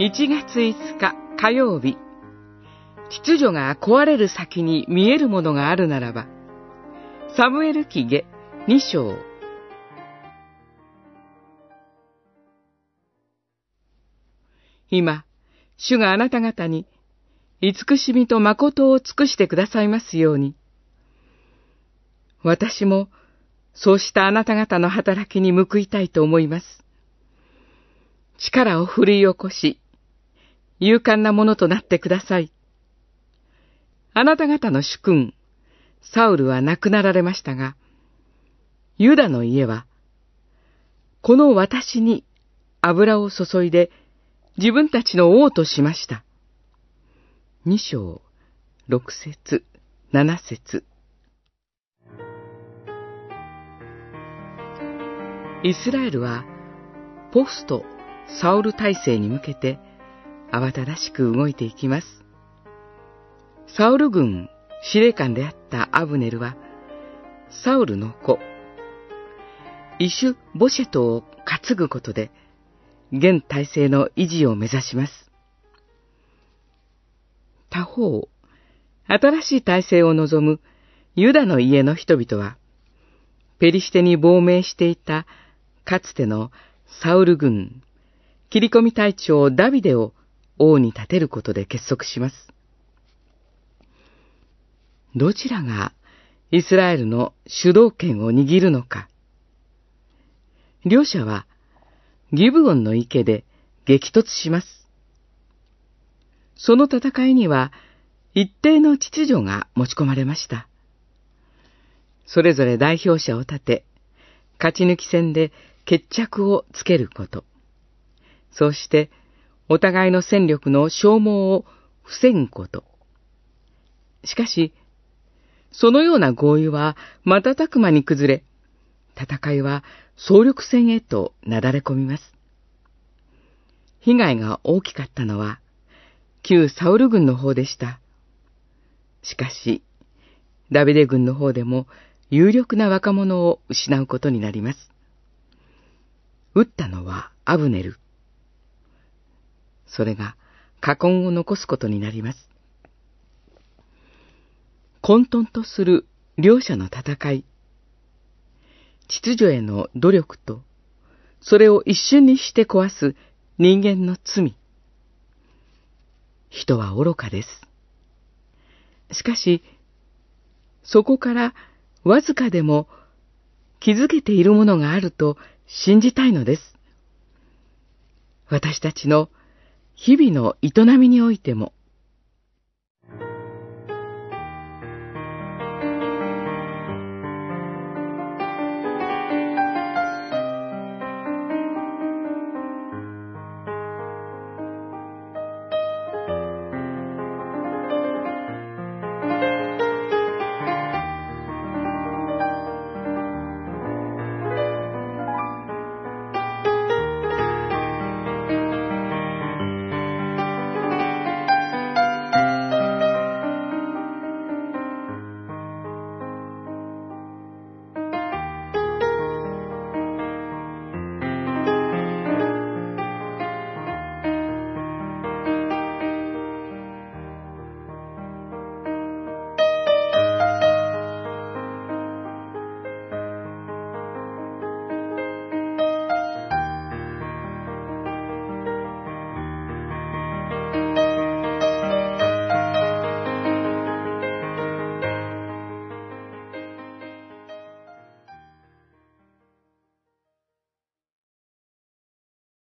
1月5日火曜日、秩序が壊れる先に見えるものがあるならば、サムエル記下2章。今、主があなた方に、慈しみと誠を尽くしてくださいますように。私も、そうしたあなた方の働きに報いたいと思います。力を振り起こし、勇敢なものとなってください。あなた方の主君、サウルは亡くなられましたが、ユダの家は、この私に油を注いで自分たちの王としました。二章、六節、七節。イスラエルは、ポスト、サウル体制に向けて、慌ただしく動いていきます。サウル軍司令官であったアブネルは、サウルの子、イシュ・ボシェトを担ぐことで、現体制の維持を目指します。他方、新しい体制を望むユダの家の人々は、ペリシテに亡命していたかつてのサウル軍、切り込み隊長ダビデを王に立てることで結束します。どちらがイスラエルの主導権を握るのか。両者はギブオンの池で激突します。その戦いには一定の秩序が持ち込まれました。それぞれ代表者を立て、勝ち抜き戦で決着をつけること。そうして、お互いの戦力の消耗を防ぐこと。しかし、そのような合意は瞬く間に崩れ、戦いは総力戦へとなだれ込みます。被害が大きかったのは、旧サウル軍の方でした。しかし、ダビデ軍の方でも有力な若者を失うことになります。撃ったのはアブネル。それが禍根を残すことになります。混沌とする両者の戦い。秩序への努力と、それを一瞬にして壊す人間の罪。人は愚かです。しかし、そこからわずかでも気づけているものがあると信じたいのです。私たちの日々の営みにおいても、